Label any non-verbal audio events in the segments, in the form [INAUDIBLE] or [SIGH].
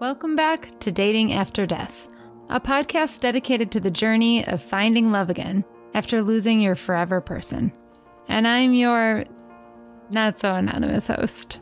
Welcome back to Dating After Death, a podcast dedicated to the journey of finding love again after losing your forever person. And I'm your not so anonymous host.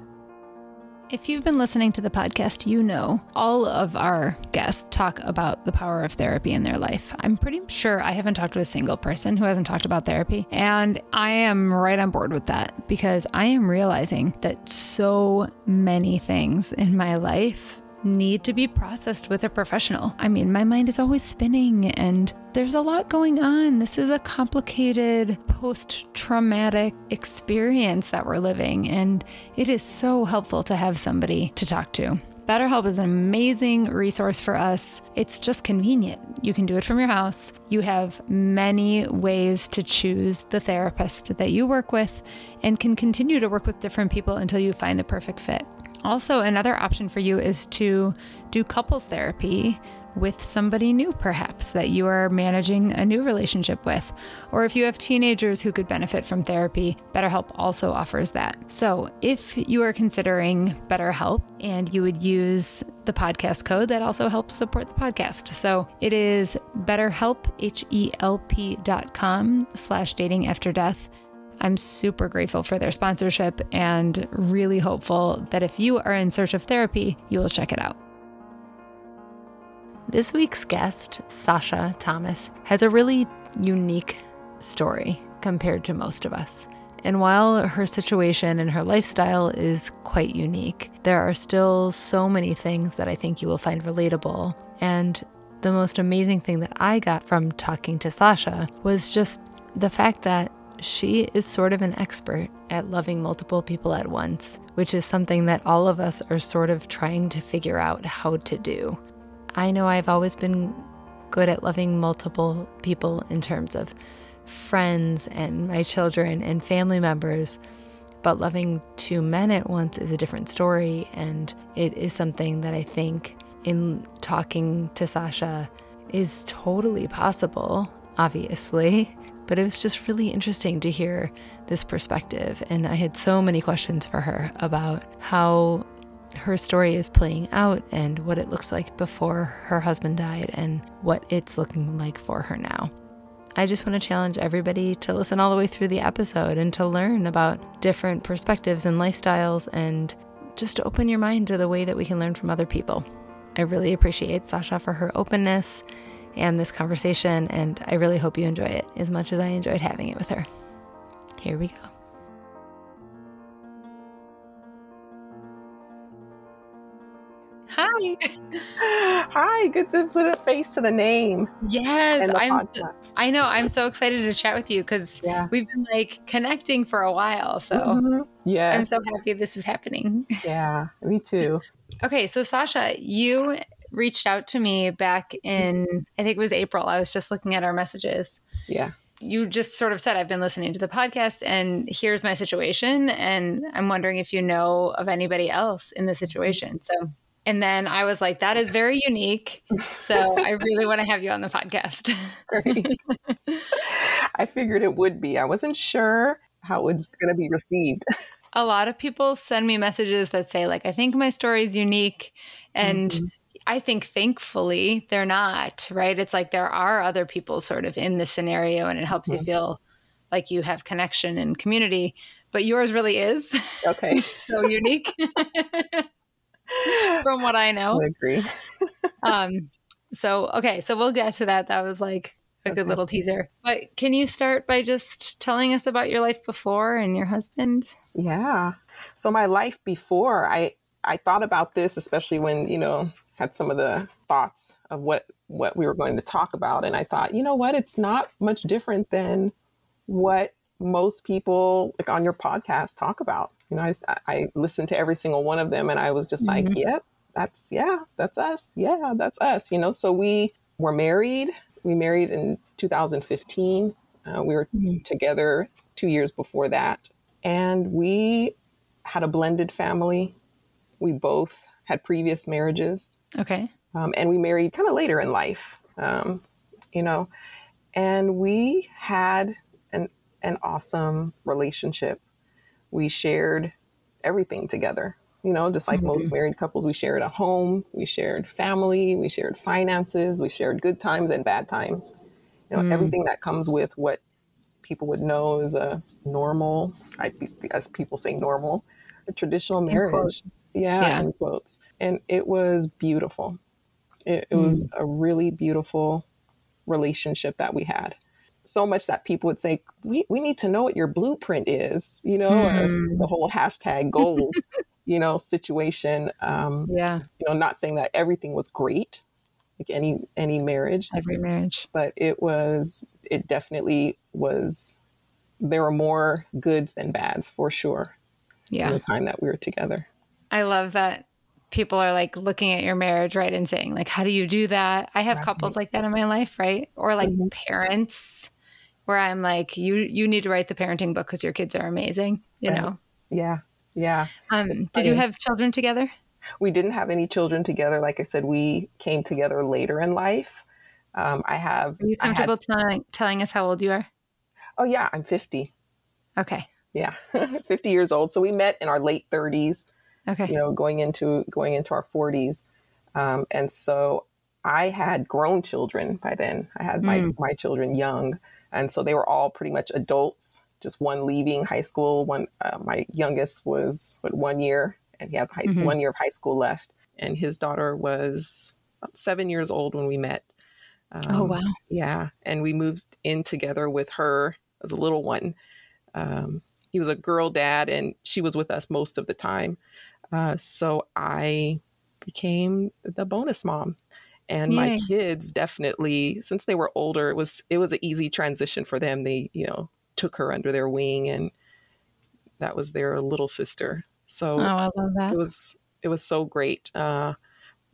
If you've been listening to the podcast, you know all of our guests talk about the power of therapy in their life. I'm pretty sure I haven't talked to a single person who hasn't talked about therapy. And I am right on board with that because I am realizing that so many things in my life need to be processed with a professional. I mean, my mind is always spinning and there's a lot going on. This is a complicated post traumatic experience that we're living, and it is so helpful to have somebody to talk to. BetterHelp is an amazing resource for us. It's just convenient. You can do it from your house. You have many ways to choose the therapist that you work with and can continue to work with different people until you find the perfect fit. Also, another option for you is to do couples therapy with somebody new, perhaps, that you are managing a new relationship with. Or if you have teenagers who could benefit from therapy, BetterHelp also offers that. So if you are considering BetterHelp and you would use the podcast code, that also helps support the podcast. So it is betterhelp, H-E-L-P dot com slash dating after death. I'm super grateful for their sponsorship and really hopeful that if you are in search of therapy, you will check it out. This week's guest, Sacha Thomas, has a really unique story compared to most of us. And while her situation and her lifestyle is quite unique, there are still so many things that I think you will find relatable. And the most amazing thing that I got from talking to Sacha was just the fact that she is sort of an expert at loving multiple people at once, which is something that all of us are sort of trying to figure out how to do. I know I've always been good at loving multiple people in terms of friends and my children and family members, but loving two men at once is a different story. And it is something that I think in talking to Sacha is totally possible, obviously but it was just really interesting to hear this perspective. And I had so many questions for her about how her story is playing out and what it looks like before her husband died and what it's looking like for her now. I just want to challenge everybody to listen all the way through the episode and to learn about different perspectives and lifestyles and just to open your mind to the way that we can learn from other people. I really appreciate Sacha for her openness and this conversation, and I really hope you enjoy it as much as I enjoyed having it with her. Here we go. Hi. [LAUGHS] Hi, good to put a face to the name. Yes, I'm so, I know I'm so excited to chat with you cuz yeah. we've been like connecting for a while. So mm-hmm. Yeah. I'm so happy this is happening. Yeah, me too. [LAUGHS] Okay, so Sacha, you reached out to me back in, I think it was April. I was just looking at our messages. Yeah. You just sort of said, I've been listening to the podcast and here's my situation. And I'm wondering if you know of anybody else in the situation. So, and then I was like, that is very unique. So I really want to have you on the podcast. [LAUGHS] Great. I figured it would be. I wasn't sure how it was going to be received. A lot of people send me messages that say, like, I think my story is unique. And mm-hmm I think thankfully they're not, right? It's like there are other people sort of in the scenario and it helps mm-hmm. you feel like you have connection and community, but yours really is. Okay. [LAUGHS] so unique [LAUGHS] from what I know. I agree. [LAUGHS] um, so, okay. So we'll get to that. That was like a okay. good little teaser. But can you start by just telling us about your life before and your husband? Yeah. So my life before, I I thought about this, especially when you know had some of the thoughts of what what we were going to talk about and i thought you know what? It's not much different than what most people like on your podcast talk about. You know i, I listened to every single one of them and i was just mm-hmm. like yep that's yeah that's us. Yeah that's us you know? So we were married. We married in 2015 uh, we were mm-hmm. together two years before that. And we had a blended family. We both had previous marriages Okay. Um, and we married kind of later in life, um, you know, and we had an an awesome relationship. We shared everything together. You know, just like Mhm. most married couples, we shared a home, we shared family, we shared finances, we shared good times and bad times. You know, Mm. everything that comes with what people would know as a normal, I, as people say normal, a traditional marriage. Yeah, Yeah. in quotes. And it was beautiful. It, it was a really beautiful relationship that we had. So much that people would say, we, we need to know what your blueprint is, you know, or Hmm. the whole hashtag goals, [LAUGHS] you know, situation. Um, Yeah. you know, not saying that everything was great, like any any marriage, Every marriage. but it was it definitely was there were more goods than bads for sure in Yeah. the time that we were together. I love that people are like looking at your marriage, right? And saying, like, how do you do that? I have Right. couples like that in my life, right? Or like Mhm. parents where I'm like, you you need to write the parenting book because your kids are amazing, you Right. know. Yeah. Yeah. Um, did you have children together? We didn't have any children together. Like I said, we came together later in life. Um, I have. Are you I had- comfortable telling telling us how old you are? oh yeah, I'm 50. Okay. Yeah, [LAUGHS] 50 years old. So we met in our late 30s. Okay. you know, going into going into our 40s. Um, and so I had grown children by then. I had my, Mm. my children young. And so they were all pretty much adults, just one leaving high school. One, uh, my youngest was what, one year and he had high, Mhm. one year of high school left. And his daughter was about seven years old when we met. Um, oh wow. yeah, and we moved in together with her as a little one. Um, he was a girl dad, and she was with us most of the time. Uh, so I became the bonus mom, and my kids definitely, since they were older, it was it was an easy transition for them. They you know took her under their wing, and that was their little sister. So Oh, I love that. it was it was so great. Uh,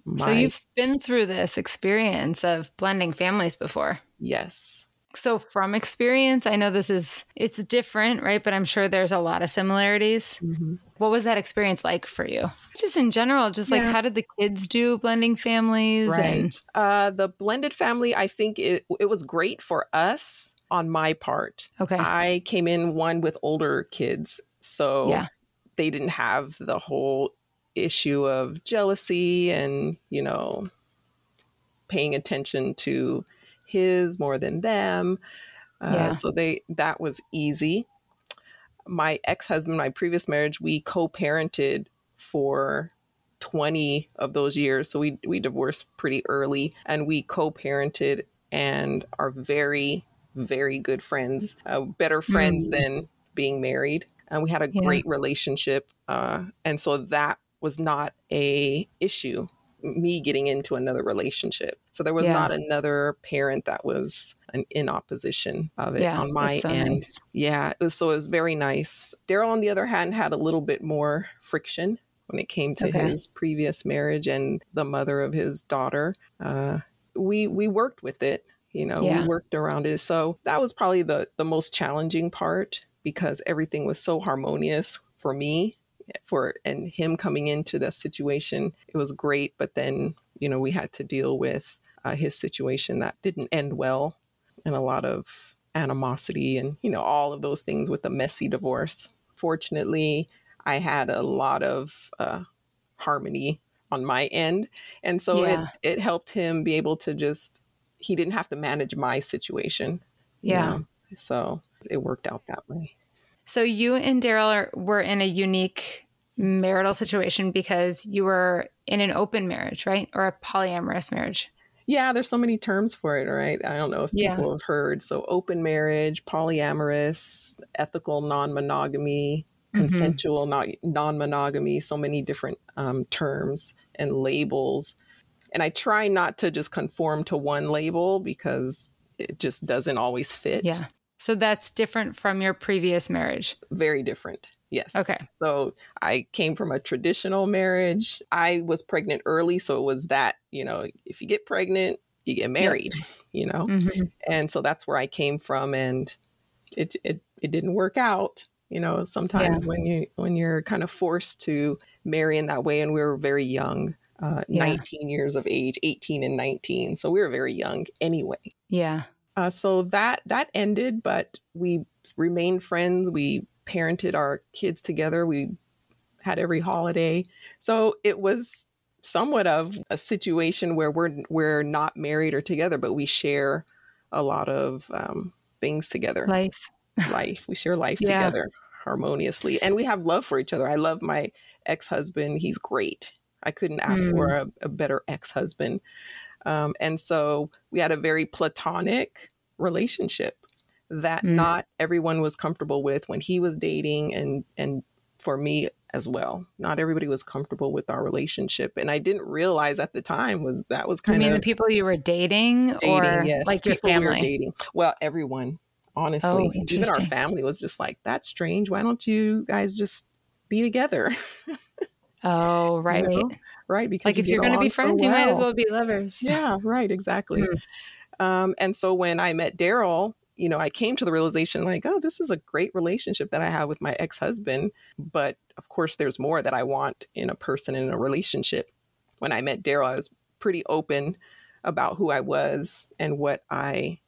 my, So you've been through this experience of blending families before. yes. So from experience, I know this is it's different, right? But I'm sure there's a lot of similarities. Mhm. What was that experience like for you? Just in general, just like how did the kids do blending families and Right. Uh, the blended family, I think it it was great for us on my part. okay. I came in one with older kids, so Yeah. they didn't have the whole issue of jealousy and you know paying attention to his more than them. Uh, Yeah. So they that was easy. My ex husband, my previous marriage, we co-parented for 20 of those years. So we we divorced pretty early and we co-parented and are very very good friends, uh, better friends Mm. than being married. And we had a Yeah. great relationship. Uh, and so that was not a issue me getting into another relationship. So there was Yeah. not another parent that was an, in opposition of it yeah, on my so end. nice. Yeah, it was, so it was very nice. Daryl, on the other hand, had a little bit more friction when it came to Okay. his previous marriage and the mother of his daughter. Uh, we we worked with it, you know, Yeah. we worked around it. So that was probably the the most challenging part because everything was so harmonious for me. For and him coming into the situation, it was great. But then you know we had to deal with uh, his situation that didn't end well and a lot of animosity and you know all of those things with a messy divorce fortunately i had a lot of uh, harmony on my end and so Yeah. it, it helped him be able to just he didn't have to manage my situation you Yeah. know? so it worked out that way So you and Daryl were in a unique marital situation because you were in an open marriage, right? Or a polyamorous marriage. yeah there's so many terms for it right i don't know if Yeah. people have heard so open marriage polyamorous ethical non-monogamy Mhm. consensual non- non-monogamy so many different um, terms and labels and i try not to just conform to one label because it just doesn't always fit Yeah. So that's different from your previous marriage. very different yes Okay. so i came from a traditional marriage i was pregnant early so it was that you know if you get pregnant you get married [LAUGHS] you know Mhm. and so that's where I came from, and it it it didn't work out. You know, sometimes when you when you're kind of forced to marry in that way, and we were very young, uh, Yeah. 19 years of age, 18 and 19, so we were very young anyway. Yeah. Uh, so that that ended, but we remained friends. We parented our kids together. We had every holiday. So it was somewhat of a situation where we're we're not married or together, but we share a lot of um, things together. Life, life. We share life yeah. together harmoniously, and we have love for each other. I love my ex husband. He's great. I couldn't ask mm. for a, a better ex husband. Um, and so we had a very platonic relationship that mm. not everyone was comfortable with when he was dating and and for me as well. Not everybody was comfortable with our relationship, and I didn't realize at the time was that was kind of. I mean, the people you were dating, dating or yes, like your family? We dating. Well, everyone, honestly, oh, even our family was just like, "That's strange. Why don't you guys just be together?" [LAUGHS] oh, right, you know? Right. Because like if you're going to be friends, so well. you might as well be lovers. [LAUGHS] Yeah, right. Exactly. Mm. Um, and so when I met Daryl, you know, I came to the realization like, oh, this is a great relationship that I have with my ex husband. But of course, there's more that I want in a person in a relationship. When I met Daryl, I was pretty open about who I was and what I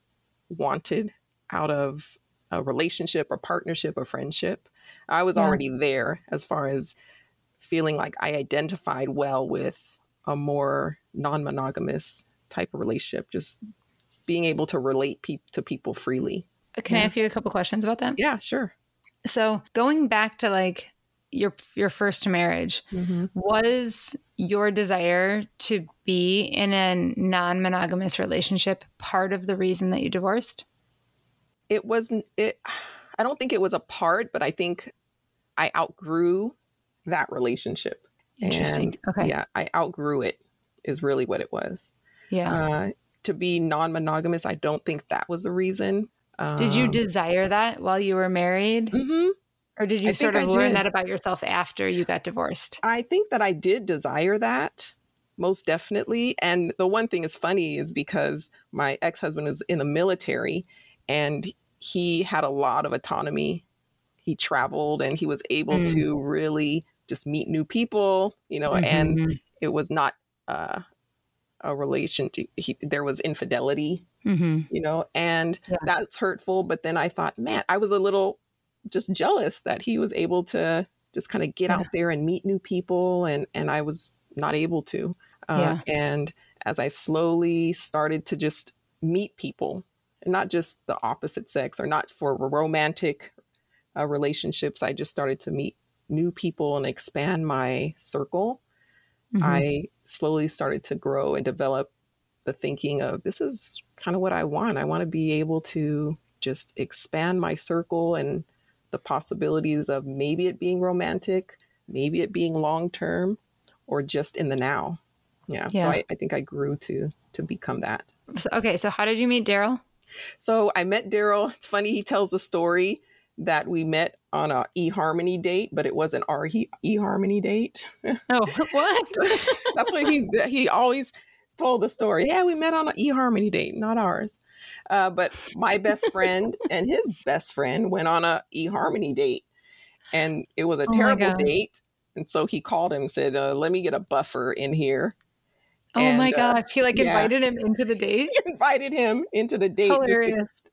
wanted out of a relationship or partnership or friendship. I was yeah. already there as far as feeling like I identified well with a more non monogamous type of relationship, just being able to relate pe- to people freely. Uh, can yeah. I ask you a couple questions about that? Yeah, sure. So going back to like your your first marriage, mm-hmm. was your desire to be in a non-monogamous relationship part of the reason that you divorced? It wasn't it I don't think it was a part, but I think I outgrew that relationship. Interesting. And, okay. Yeah, I outgrew it is really what it was. Yeah. Uh, to be non monogamous. I don't think that was the reason. Um, did you um, desire that while you were married? Mm-hmm. Or did you I sort of learn that about yourself after you got divorced? I think that I did desire that most definitely. And the one thing is funny is because my ex husband was in the military and he had a lot of autonomy. He traveled and he was able mm. to really just meet new people, you know, mm-hmm. and it was not uh, a relation he, there was infidelity mm-hmm. you know and yeah. that's hurtful but then i thought man i was a little just jealous that he was able to just kind of get yeah. out there and meet new people and and i was not able to uh, yeah. and as i slowly started to just meet people and not just the opposite sex or not for romantic uh, relationships i just started to meet new people and expand my circle mm-hmm. i slowly started to grow and develop the thinking of this is kind of what I want. I want to be able to just expand my circle and the possibilities of maybe it being romantic, maybe it being long term, or just in the now. Yeah. yeah. So I, I, think I grew to to become that. So, okay. So how did you meet Daryl? So I met Daryl. It's funny. He tells a story that we met on a eHarmony date, but it wasn't our eHarmony date. Oh, [LAUGHS] [LAUGHS] what? that's what he he always told the story. Yeah, we met on an eHarmony date, not ours. Uh, but my best friend [LAUGHS] and his best friend went on a eHarmony date, and it was a oh terrible date. And so he called him and said, uh, "Let me get a buffer in here." Oh and, my uh, gosh! He like invited yeah. him into the date. he invited him into the date. Hilarious. To,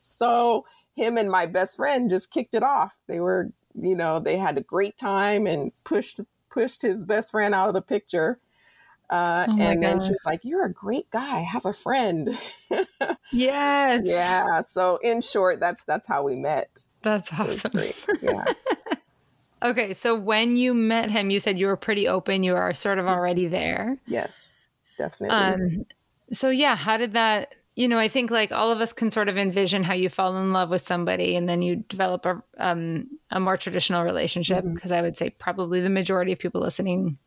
so him and my best friend just kicked it off. They were, you know, they had a great time and pushed pushed his best friend out of the picture. Uh, oh and then she was like, "You're a great guy. Have a friend." [LAUGHS] yes. Yeah. So in short, that's that's how we met. That's awesome. Yeah. [LAUGHS] okay, so when you met him, you said you were pretty open. You are sort of already there. Yes, definitely. Um. So yeah, how did that? You know, I think like all of us can sort of envision how you fall in love with somebody and then you develop a um, a more traditional relationship because mm-hmm. I would say probably the majority of people listening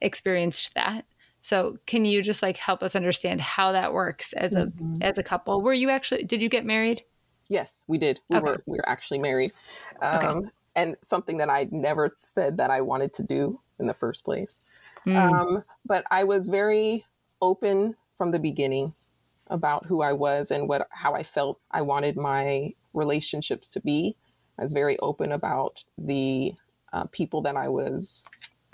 experienced that. So, can you just like help us understand how that works as a mm-hmm. as a couple? Were you actually did you get married? Yes, we did. We okay. were we were actually married. Um, okay. and something that I never said that I wanted to do in the first place. Mm. Um, but I was very open from the beginning about who I was and what how I felt I wanted my relationships to be. I was very open about the uh, people that I was,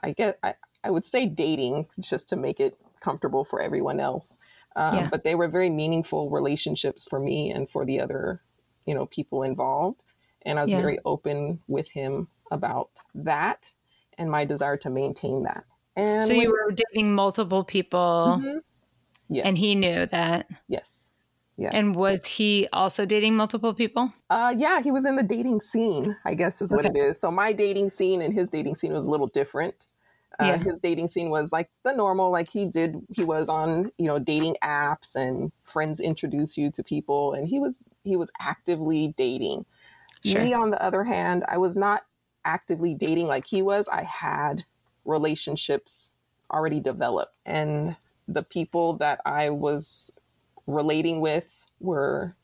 I guess, I, I would say dating just to make it comfortable for everyone else. Um, yeah. But they were very meaningful relationships for me and for the other, you know, people involved. And I was yeah. very open with him about that. and my desire to maintain that. And so you were dating multiple people, mm-hmm. Yes. and he knew that. Yes. Yes. And was he also dating multiple people? Uh, yeah, he was in the dating scene, I guess is what okay. it is. So my dating scene and his dating scene was a little different. Uh, yeah. His dating scene was like the normal, like he did, he was on, you know, dating apps and friends introduce you to people and he was, he was actively dating. Sure. Me, on the other hand, I was not actively dating like he was. I had relationships already developed and the people that I was relating with were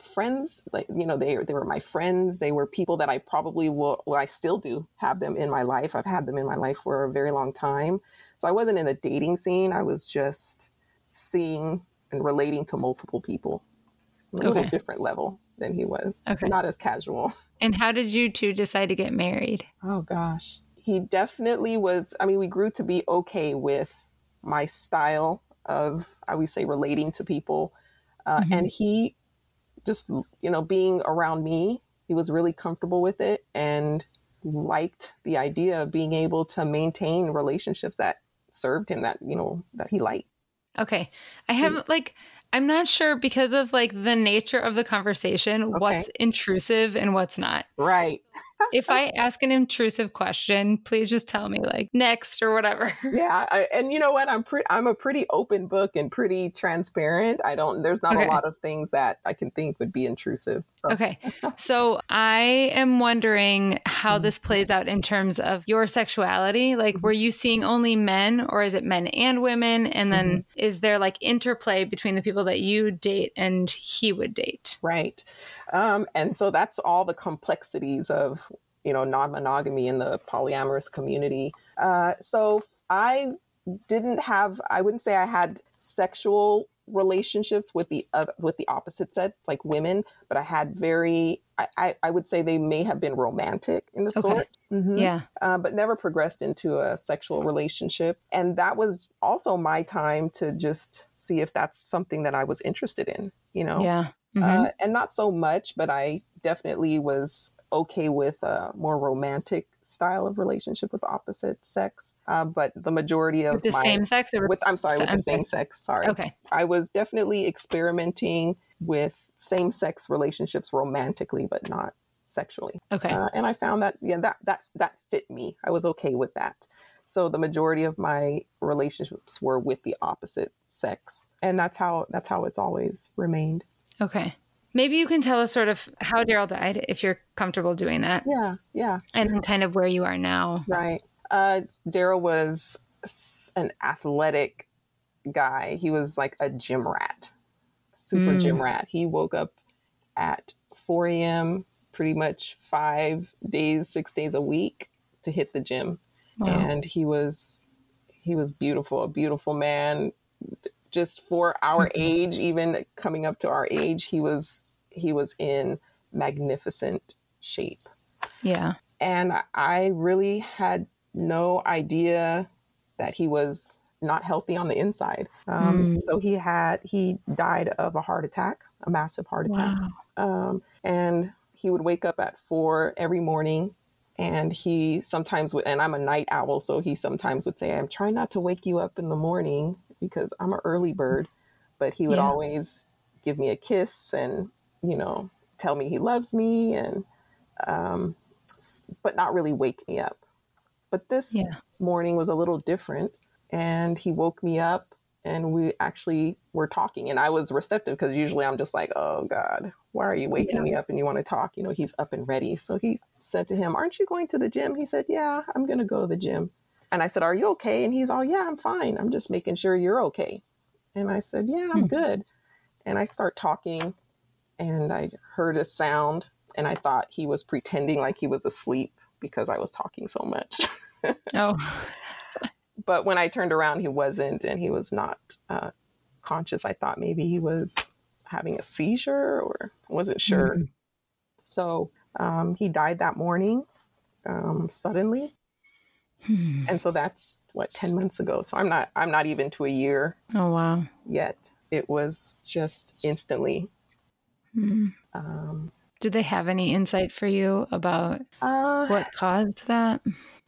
friends like you know they they were my friends. They were people that I probably will well I still do have them in my life. I've had them in my life for a very long time. So I wasn't in the dating scene. I was just seeing and relating to multiple people. A okay. little different level than he was. Okay. Not as casual. And how did you two decide to get married? Oh gosh. He definitely was I mean we grew to be okay with my style of I would say relating to people, uh, mm-hmm. and he just you know being around me, he was really comfortable with it and liked the idea of being able to maintain relationships that served him that you know that he liked. Okay, I have like I'm not sure because of like the nature of the conversation, okay. what's intrusive and what's not. Right [LAUGHS] if I ask an intrusive question, please just tell me like next or whatever. [LAUGHS] Yeah, I, and you know what? I'm pretty. I'm a pretty open book and pretty transparent. I don't. There's not okay. a lot of things that I can think would be intrusive. So. Okay, [LAUGHS] so I am wondering how this plays out in terms of your sexuality. Like, were you seeing only men, or is it men and women? And then mm-hmm. is there like interplay between the people that you date and he would date? Right. Um, and so that's all the complexities of you know non-monogamy in the polyamorous community. Uh, so I didn't have I wouldn't say I had sexual relationships with the other, with the opposite sex, like women, but I had very I, I, I would say they may have been romantic in the okay. sort. Mm-hmm. Yeah. Uh, but never progressed into a sexual relationship. And that was also my time to just see if that's something that I was interested in, you know? Yeah. Mm-hmm. Uh, and not so much, but I definitely was okay with a more romantic style of relationship with opposite sex. Uh, but the majority of with the my, same sex, or with I'm sorry, with the same sex. Sorry. Okay. I was definitely experimenting with same sex relationships romantically, but not sexually. Okay. Uh, and I found that yeah, that that that fit me. I was okay with that. So the majority of my relationships were with the opposite sex, and that's how that's how it's always remained. Okay. Maybe you can tell us sort of how Daryl died, if you're comfortable doing that. Yeah, yeah. And kind of where you are now. Right. Uh, Daryl was an athletic guy. He was like a gym rat, super mm. gym rat. He woke up at 4 a.m. pretty much five days, six days a week to hit the gym. Wow. And he was he was beautiful, a beautiful man, just for our [LAUGHS] age, even coming up to our age, he was he was in magnificent shape. Yeah. And I really had no idea that he was not healthy on the inside. Um, mm. So he had he died of a heart attack, a massive heart attack, wow. um, and he would wake up at four every morning. And he sometimes would, and I'm a night owl, so he sometimes would say, "I'm trying not to wake you up in the morning because I'm an early bird, but he would yeah. always give me a kiss and, you know, tell me he loves me and, um, but not really wake me up. But this yeah. morning was a little different and he woke me up and we actually were talking and I was receptive because usually I'm just like, oh God, why are you waking yeah. me up and you want to talk? You know, he's up and ready. So he said to him, aren't you going to the gym? He said, yeah, I'm going to go to the gym. And I said, Are you okay? And he's all, Yeah, I'm fine. I'm just making sure you're okay. And I said, Yeah, I'm hmm. good. And I start talking and I heard a sound and I thought he was pretending like he was asleep because I was talking so much. [LAUGHS] oh. but when I turned around, he wasn't and he was not uh, conscious. I thought maybe he was having a seizure or wasn't sure. Mm-hmm. So um, he died that morning um, suddenly. Hmm. And so that's what 10 months ago. So I'm not I'm not even to a year. Oh wow. Yet. It was just instantly. Hmm. Um, Did they have any insight for you about uh, what caused that?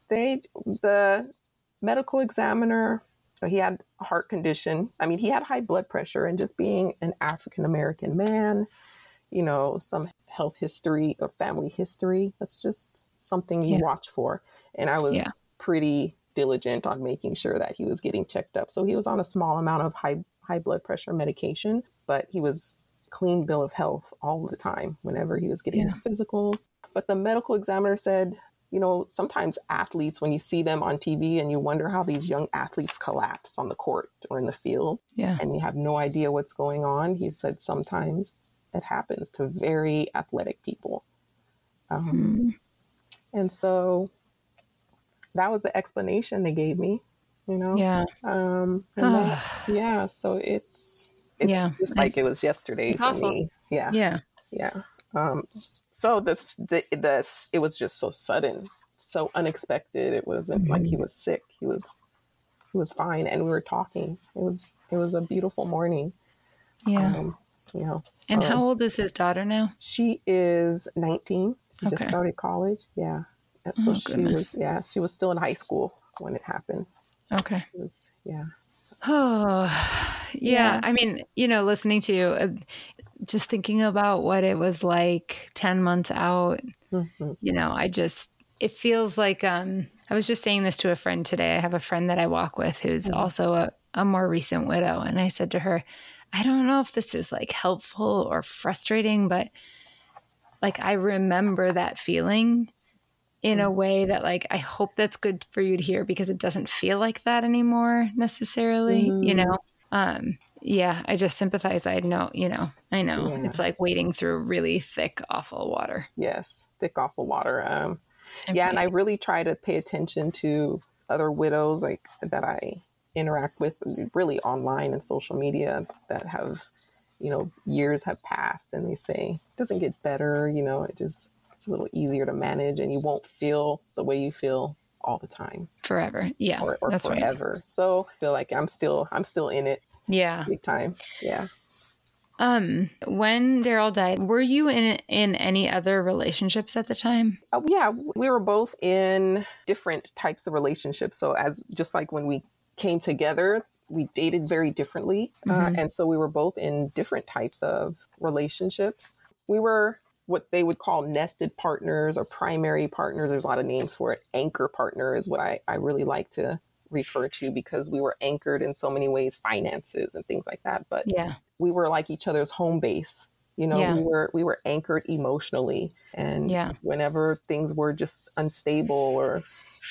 they the medical examiner so he had a heart condition i mean he had high blood pressure and just being an african american man you know some health history or family history that's just something you Yeah. watch for and i was Yeah. Pretty diligent on making sure that he was getting checked up so he was on a small amount of high high blood pressure medication but he was clean bill of health all the time whenever he was getting Yeah. his physicals but the medical examiner said you know, sometimes athletes, when you see them on TV and you wonder how these young athletes collapse on the court or in the field Yeah. and you have no idea what's going on, he said sometimes it happens to very athletic people. Um, Mm. and so that was the explanation they gave me, you know? Yeah. Um, that- yeah. So it's, it's Yeah. just like it was yesterday It's for awful. me. Yeah yeah. yeah um so this the this it was just so sudden so unexpected it wasn't like he was sick he was he was fine and we were talking it was it was a beautiful morning Yeah. um you know and how old is his daughter now? she is 19 she just started college yeah and so Oh, she goodness. was yeah she was still in high school when it happened Okay. it was yeah Oh, [SIGHS] yeah. Yeah. I mean, you know, listening to you, uh, just thinking about what it was like 10 months out, Mhm. you know, I just, it feels like, um, I was just saying this to a friend today. I have a friend that I walk with who's Mhm. also a, a more recent widow. And I said to her, I don't know if this is like helpful or frustrating, but like I remember that feeling in a way that like I hope that's good for you to hear because it doesn't feel like that anymore necessarily, you Mhm. know. Um yeah, I just sympathize. I know, you know, I know. Yeah. It's like wading through really thick awful water. yes thick awful water um And yeah and i really try to pay attention to other widows like that i interact with really online and social media that have you know years have passed and they say it doesn't get better you know it just it's a little easier to manage and you won't feel the way you feel all the time forever. Yeah. or, or that's right. forever so i feel like i'm still i'm still in it Yeah. big time yeah Um when Daryl died, were you in in any other relationships at the time? Uh, yeah, we were both in different types of relationships. So as just like when we came together, we dated very differently, uh, Mhm. and so we were both in different types of relationships. We were what they would call nested partners or primary partners. There's a lot of names for it. Anchor partner is what I, I really like to refer to because we were anchored in so many ways, finances and things like that. But Yeah. we were like each other's home base. You know, Yeah. we were we were anchored emotionally, and Yeah. whenever things were just unstable, or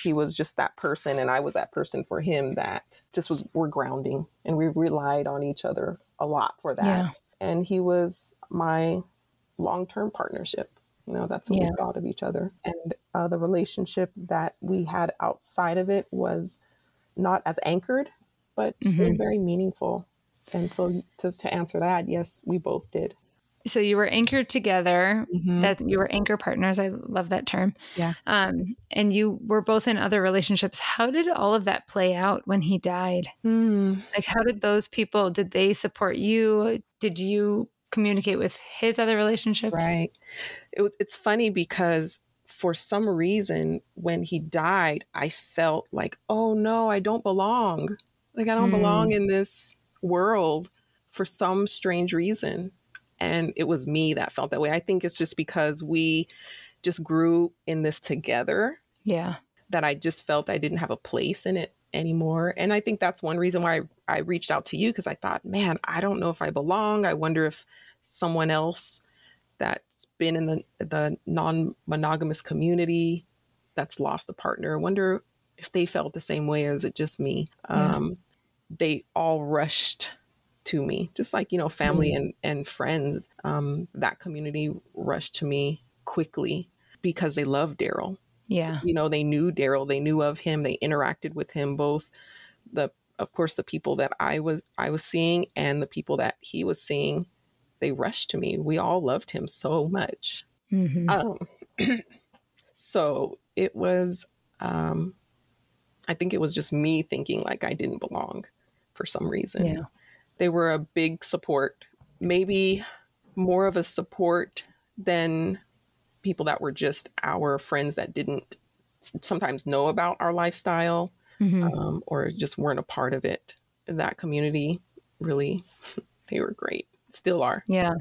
he was just that person, and I was that person for him, that just was were grounding, and we relied on each other a lot for that. Yeah. And he was my long term partnership. You know, that's what Yeah. we thought of each other, and uh, the relationship that we had outside of it was not as anchored, but still Mhm. very meaningful. And so, to, to answer that, yes, we both did. So you were anchored together. Mm-hmm. That you were anchor partners. I love that term. Yeah. Um, and you were both in other relationships. How did all of that play out when he died? Mm. Like, how did those people? Did they support you? Did you communicate with his other relationships? Right. It it's funny because for some reason, when he died, I felt like, oh no, I don't belong. Like, I don't Hmm. belong in this world for some strange reason. And it was me that felt that way. I think it's just because we just grew in this together Yeah. that I just felt I didn't have a place in it anymore. And I think that's one reason why I, I reached out to you because I thought, man, I don't know if I belong. I wonder if someone else that's been in the the non-monogamous community that's lost a partner, I wonder if they felt the same way or is it just me? Yeah. Um, they all rushed to me, just like, you know, family and, and friends. Um, that community rushed to me quickly because they love Daryl Yeah. you know they knew daryl they knew of him they interacted with him both the of course the people that i was i was seeing and the people that he was seeing. They rushed to me. We all loved him so much. Hmm um [CLEARS THROAT] so it was um i think it was just me thinking like i didn't belong for some reason. Yeah. they were a big support maybe more of a support than people that were just our friends that didn't sometimes know about our lifestyle mm-hmm. um, or just weren't a part of it. That community really, [LAUGHS] they were great, still are. Yeah.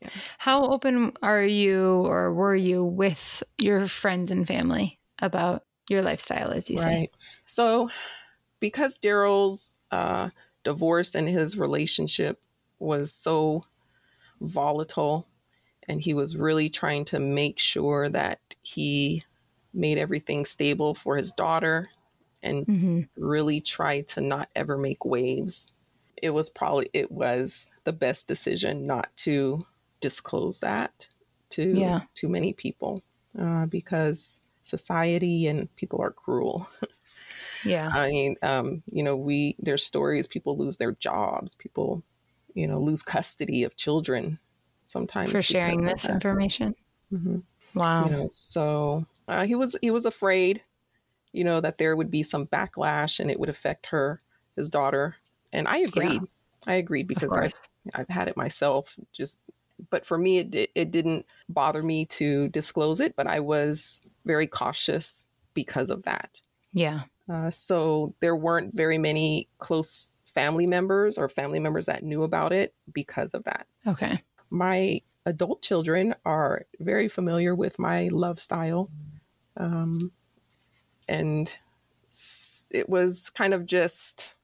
yeah. How open are you or were you with your friends and family about your lifestyle, as you right. say? So, because Daryl's uh, divorce and his relationship was so volatile, and he was really trying to make sure that he made everything stable for his daughter and mm-hmm. really tried to not ever make waves. It was probably it was the best decision not to disclose that to yeah. too many people uh, because society and people are cruel. [LAUGHS] Yeah. I mean, um, you know, we there's stories people lose their jobs, people, you know, lose custody of children sometimes for sharing this that. information. Mm-hmm. Wow. You know, so uh, he was he was afraid, you know, that there would be some backlash and it would affect her, his daughter, and I agreed. Yeah. I agreed because I've I've had it myself. Just, but for me, it it didn't bother me to disclose it, but I was very cautious because of that. Yeah. Uh, so there weren't very many close family members or family members that knew about it because of that. Okay. My adult children are very familiar with my love style. Um, and it was kind of just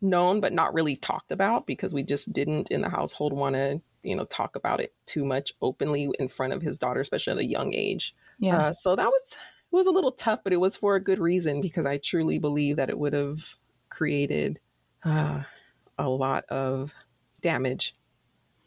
known, but not really talked about because we just didn't in the household want to, you know, talk about it too much openly in front of his daughter, especially at a young age. Yeah. Uh, so that was it was a little tough, but it was for a good reason because I truly believe that it would have created uh, a lot of damage.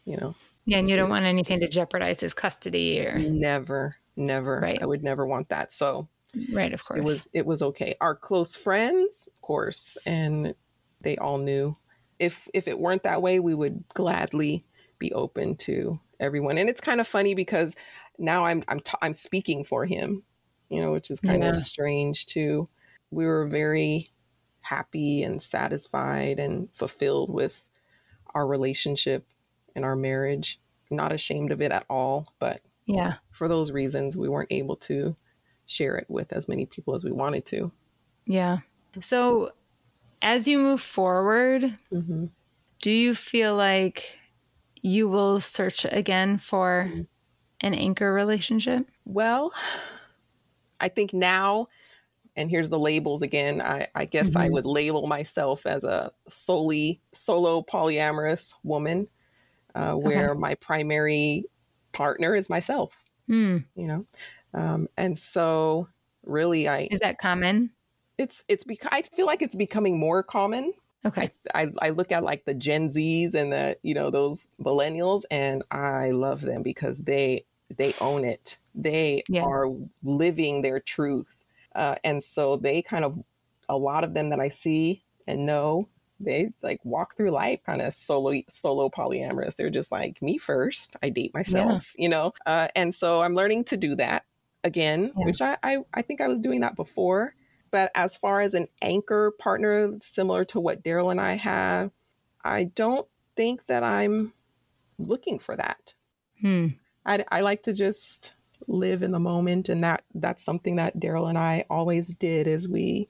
You know. Yeah, and you don't want anything to jeopardize his custody or never, never. Right. I would never want that. So right, of course, it was it was okay. Our close friends, of course, and they all knew. If if it weren't that way, we would gladly be open to everyone. And it's kind of funny because now I'm I'm t- I'm speaking for him, you know, which is kind yeah. of strange too. We were very happy and satisfied and fulfilled with our relationship and our marriage. Not ashamed of it at all, but yeah, for those reasons, we weren't able to share it with as many people as we wanted to. Yeah. So, as you move forward, mm-hmm. do you feel like you will search again for mm-hmm. an anchor relationship? Well, I think now, and here's the labels again. I, I guess mm-hmm. I would label myself as a solely solo polyamorous woman, uh, where okay. my primary partner is myself. Mm. You know, um, and so really, I is that common? It's it's because I feel like it's becoming more common. Okay. I, I, I, look at like the Gen Zs and the, you know, those millennials and I love them because they they own it. They yeah. are living their truth. Uh, and so they kind of, a lot of them that I see and know, they like walk through life kind of solo, solo polyamorous. They're just like me first. I date myself, yeah. you know? Uh, and so I'm learning to do that again, yeah. which I, I, I think I was doing that before. But as far as an anchor partner, similar to what Daryl and I have, I don't think that I'm looking for that. Hmm. I, I like to just live in the moment and that that's something that daryl and i always did is we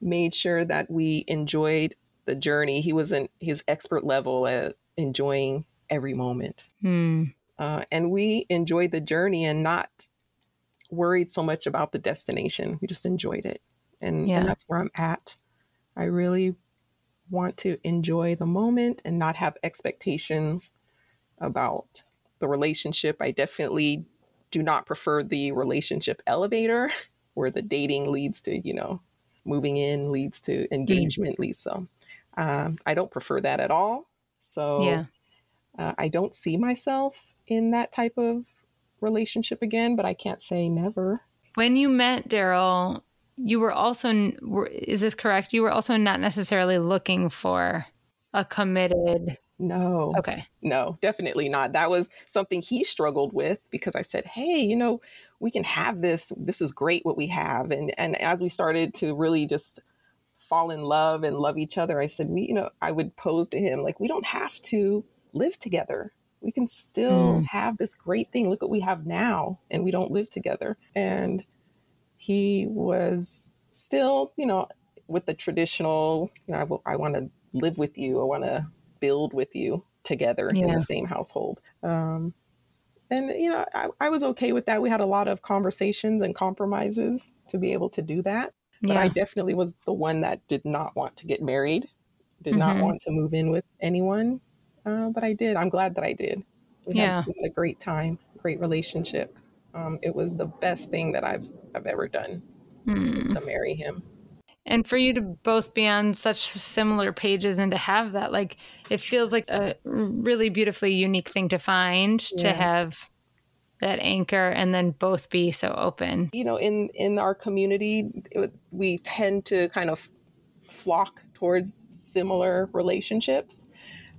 made sure that we enjoyed the journey he wasn't his expert level at enjoying every moment hmm. uh, and we enjoyed the journey and not worried so much about the destination we just enjoyed it and, yeah. and that's where i'm at i really want to enjoy the moment and not have expectations about the relationship. I definitely do not prefer the relationship elevator [LAUGHS] where the dating leads to, you know, moving in leads to mm. engagement mm. leads. So um, I don't prefer that at all. So yeah. uh, I don't see myself in that type of relationship again, but I can't say never. When you met Daryl, you were also, is this correct? You were also not necessarily looking for a committed no. Okay. No, definitely not. That was something he struggled with because I said, "Hey, you know, we can have this. This is great what we have." And and as we started to really just fall in love and love each other, I said, "We, you know, I would pose to him like, we don't have to live together. We can still mm. have this great thing. Look what we have now, and we don't live together." And he was still, you know, with the traditional, you know, I, I want to live with you, I want to build with you together yeah. in the same household. Um, and you know, I, I, was okay with that. We had a lot of conversations and compromises to be able to do that. But yeah. I definitely was the one that did not want to get married, did mm-hmm. not want to move in with anyone. Uh, but I did. I'm glad that I did. We yeah, had, we had a great time, great relationship. Um, it was the best thing that I've I've ever done mm. to marry him and for you to both be on such similar pages and to have that like it feels like a really beautifully unique thing to find yeah. to have that anchor and then both be so open. You know in in our community we tend to kind of flock towards similar relationships.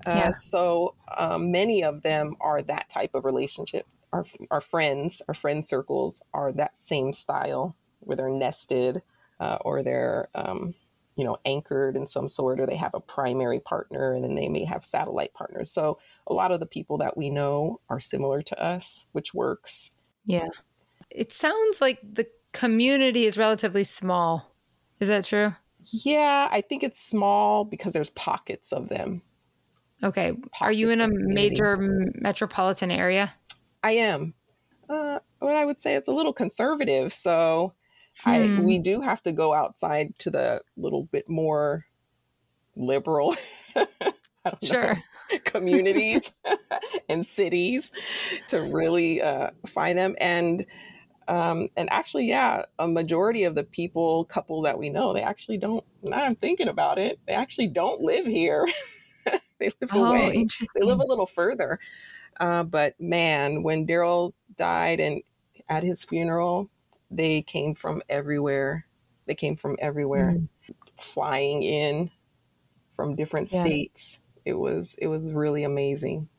Uh, yeah. so um, many of them are that type of relationship. Our, our friends our friend circles are that same style where they're nested uh, or they're um, you know anchored in some sort or they have a primary partner and then they may have satellite partners. So a lot of the people that we know are similar to us which works. Yeah. It sounds like the community is relatively small. Is that true? Yeah i think it's small because there's pockets of them. Okay. Pockets are you in a major metropolitan area? I am. Uh, what i would say it's a little conservative so Hmm. I we do have to go outside to the little bit more liberal [LAUGHS] sure. know, [LAUGHS] communities [LAUGHS] and cities to really uh, find them. And um, and actually yeah a majority of the people couple that we know they actually don't now i'm thinking about it they actually don't live here. They live oh, away. They live a little further. Uh, but man when daryl died and at his funeral they came from everywhere. They came from everywhere, mm flying in from different yeah. states. It was it was really amazing.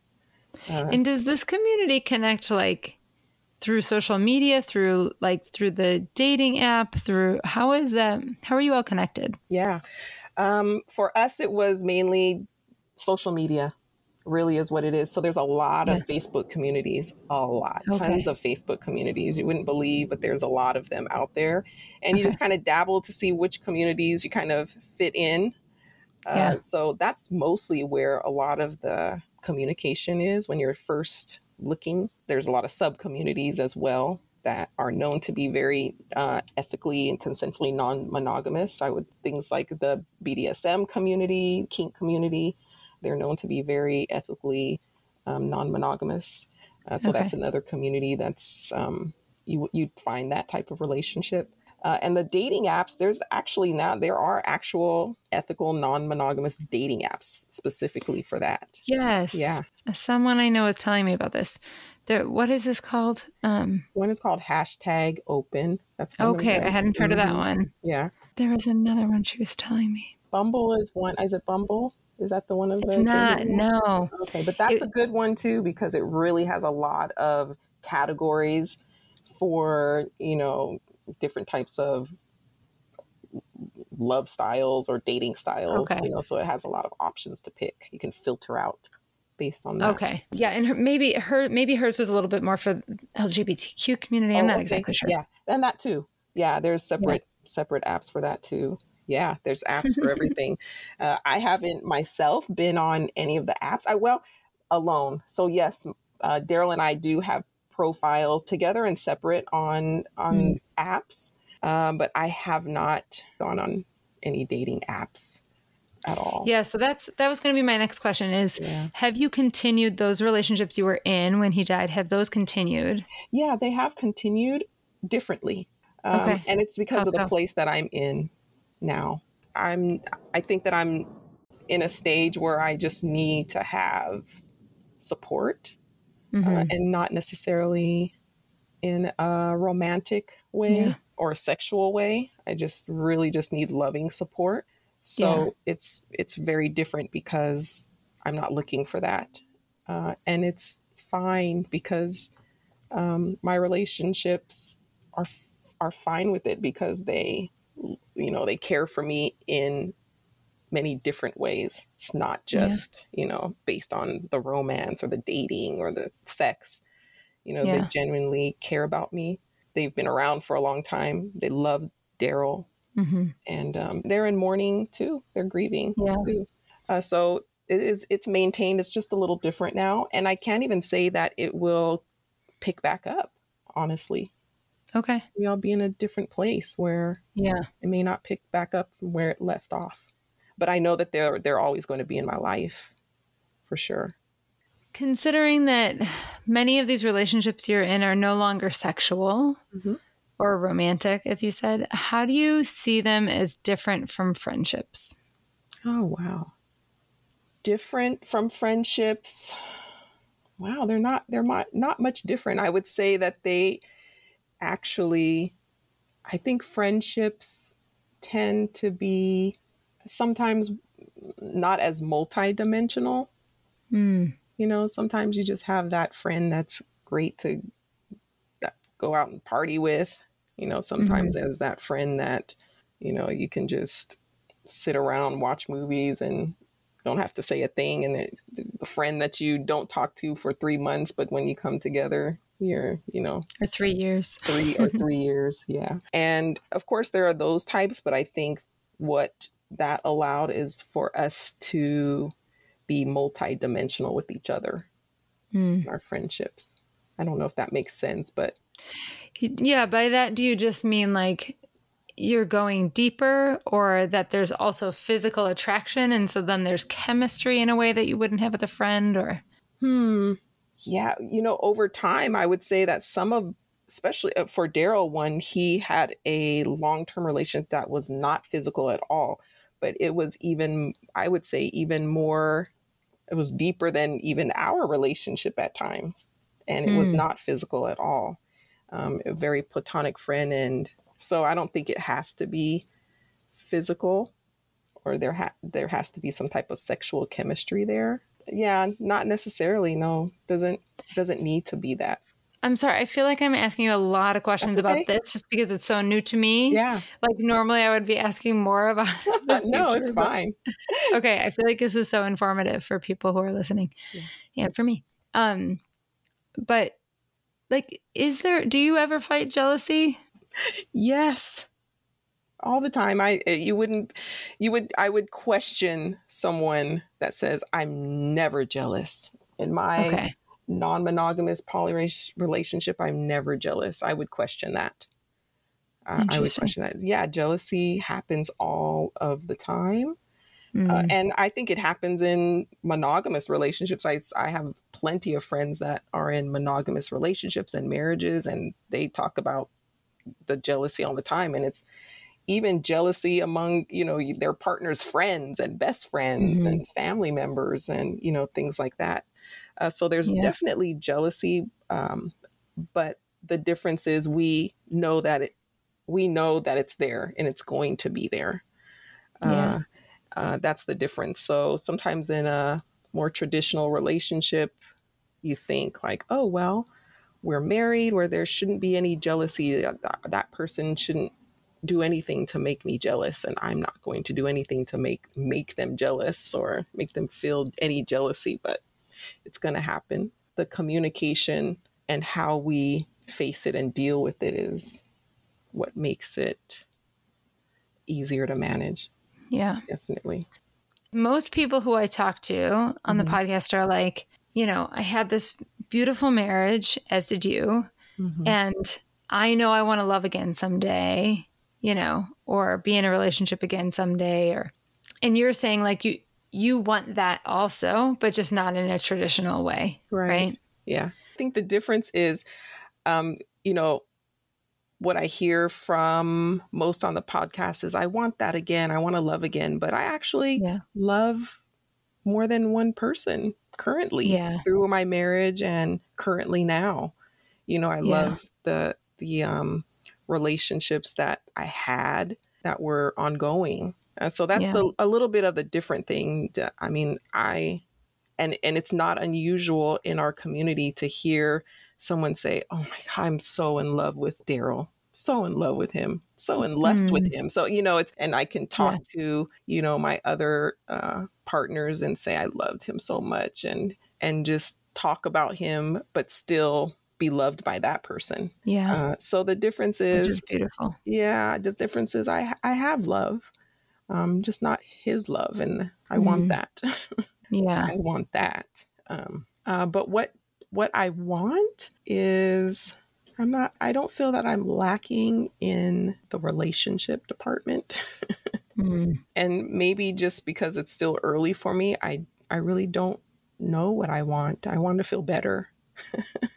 Uh, and does this community connect like through social media, through like through the dating app, through how is that? How are you all connected? Yeah, um, for us it was mainly social media really is what it is. So there's a lot yeah. of Facebook communities, a lot, okay. tons of Facebook communities. You wouldn't believe, but there's a lot of them out there. And okay. you just kind of dabble to see which communities you kind of fit in. Uh, so that's mostly where a lot of the communication is when you're first looking. There's a lot of sub communities as well that are known to be very uh, ethically and consensually non-monogamous. I would things like the BDSM community, kink community, they're known to be very ethically um, non-monogamous. Uh, so okay. that's another community that's um, you you'd find that type of relationship. Uh, and the dating apps, there's actually now there are actual ethical non-monogamous dating apps specifically for that. Yes. Yeah. Someone I know is telling me about this. There, what is this called? Um, one is called hashtag open. That's okay. I hadn't heard mm-hmm. of that mm-hmm. one. Yeah. There was another one she was telling me. Bumble is one. Is it Bumble? Is that the one of the? It's not. No. Okay, but that's it, a good one too because it really has a lot of categories for you know different types of love styles or dating styles. Okay. You know, so it has a lot of options to pick. You can filter out based on that. Okay. Yeah, and her, maybe her maybe hers was a little bit more for LGBTQ community. I'm oh, not okay. exactly sure. Yeah, and that too. Yeah, there's separate yeah. separate apps for that too yeah, there's apps for [LAUGHS] everything. uh, I haven't myself been on any of the apps. I well alone. So yes, uh, Daryl and I do have profiles together and separate on on mm. apps, um, but I have not gone on any dating apps at all. Yeah, so that's that was going to be my next question is yeah. have you continued those relationships you were in when he died? Have those continued? Yeah, they have continued differently. Um, okay. and it's because How of the so? place that I'm in now. I'm I think that I'm in a stage where I just need to have support uh, mm-hmm. uh, and not necessarily in a romantic way yeah. or a sexual way. I just really just need loving support. So yeah. it's it's very different because I'm not looking for that, uh, and it's fine because um, my relationships are are fine with it because they you know, they care for me in many different ways. It's not just, yeah. you know, based on the romance or the dating or the sex. You know, yeah. they genuinely care about me. they've been around for a long time. They love Daryl, Mm-hmm. and um, they're in mourning too. They're grieving. Yeah. Too. Uh, so it is. It's maintained. It's just a little different now, and I can't even say that it will pick back up. Honestly, Okay. we all be in a different place where Yeah. it may not pick back up from where it left off. But I know that they're they're always going to be in my life, for sure. Considering that many of these relationships you're in are no longer sexual Mhm. or romantic, as you said, how do you see them as different from friendships? Oh wow. Different from friendships. Wow, they're not they're not, not much different. I would say that they actually I think friendships tend to be sometimes not as multidimensional. Mm. You know, sometimes you just have that friend that's great to go out and party with. You know, sometimes there's that friend that, you know, you can just sit around, watch movies, and don't have to say a thing. And the, the friend that you don't talk to for three months, but when you come together, you're, you know, Or three years. three or [LAUGHS] three years. Yeah. And of course, there are those types, but I think what that allowed is for us to be multidimensional with each other Mm. our friendships. I don't know if that makes sense, but Yeah, by that, do you just mean like you're going deeper or that there's also physical attraction and so then there's chemistry in a way that you wouldn't have with a friend or hmm. Yeah. You know, over time, I would say that some of, especially uh, for Daryl, one, he had a long term relationship that was not physical at all, but it was even, I would say, even more, it was deeper than even our relationship at times. And it was Hmm. not physical at all. Um, a very platonic friend. And so I don't think it has to be physical or there ha- there has to be some type of sexual chemistry there. Yeah, not necessarily. No, doesn't doesn't need to be that. I'm sorry, I feel like I'm asking you a lot of questions okay. about this just because it's so new to me. Yeah, Like normally I would be asking more about [LAUGHS] no, [LAUGHS] it's but- fine. [LAUGHS] okay i feel like this is so informative for people who are listening Yeah. and for me um but like is there do you ever fight jealousy Yes, all the time. I eh, you wouldn't you would I would question someone that says I'm never jealous in my okay non-monogamous poly relationship. I'm never jealous. I would question that. Uh, I would question that. Yeah, jealousy happens all of the time. Uh, Mm, and I think it happens in monogamous relationships. I, I have plenty of friends that are in monogamous relationships and marriages, and they talk about the jealousy all the time. And it's even jealousy among, you know, their partner's friends and best friends Mhm. and family members and, you know, things like that. Uh, so there's Yeah. definitely jealousy. Um, but the difference is we know that it, we know that it's there and it's going to be there. Yeah. Uh, uh, that's the difference. So sometimes in a more traditional relationship, you think like, oh, well, we're married where there shouldn't be any jealousy. That, that person shouldn't do anything to make me jealous and I'm not going to do anything to make make them jealous or make them feel any jealousy, but it's going to happen. The communication and how we face it and deal with it is what makes it easier to manage, yeah definitely. most people who i talk to on the Mhm. podcast are like you know i had this beautiful marriage as did you Mhm. and I know I want to love again someday, you know, or be in a relationship again someday or and you're saying like you you want that also, but just not in a traditional way, right? Yeah. I think the difference is, um, you know, what I hear from most on the podcast is I want that again. I want to love again. But I actually Yeah. love more than one person currently Yeah. through my marriage and currently now. You know, I Yeah. love the the um relationships that I had that were ongoing. Uh, so that's Yeah. the a little bit of the different thing. I mean, I and and it's not unusual in our community to hear someone say, "Oh my god, I'm so in love with Daryl." So in love with him, so in lust with him. So you know, it's and I can talk to you know my other uh, partners and say I loved him so much, and and just talk about him, but still be loved by that person. Yeah. Uh, so the difference which is, is beautiful. yeah, the difference is I I have love, um, just not his love, and I want Mm. that. [LAUGHS] Yeah. I want that. Um, uh, but what what I want is I'm not. I don't feel that I'm lacking in the relationship department, Mm. [LAUGHS] and maybe just because it's still early for me, I I really don't know what I want. I want to feel better.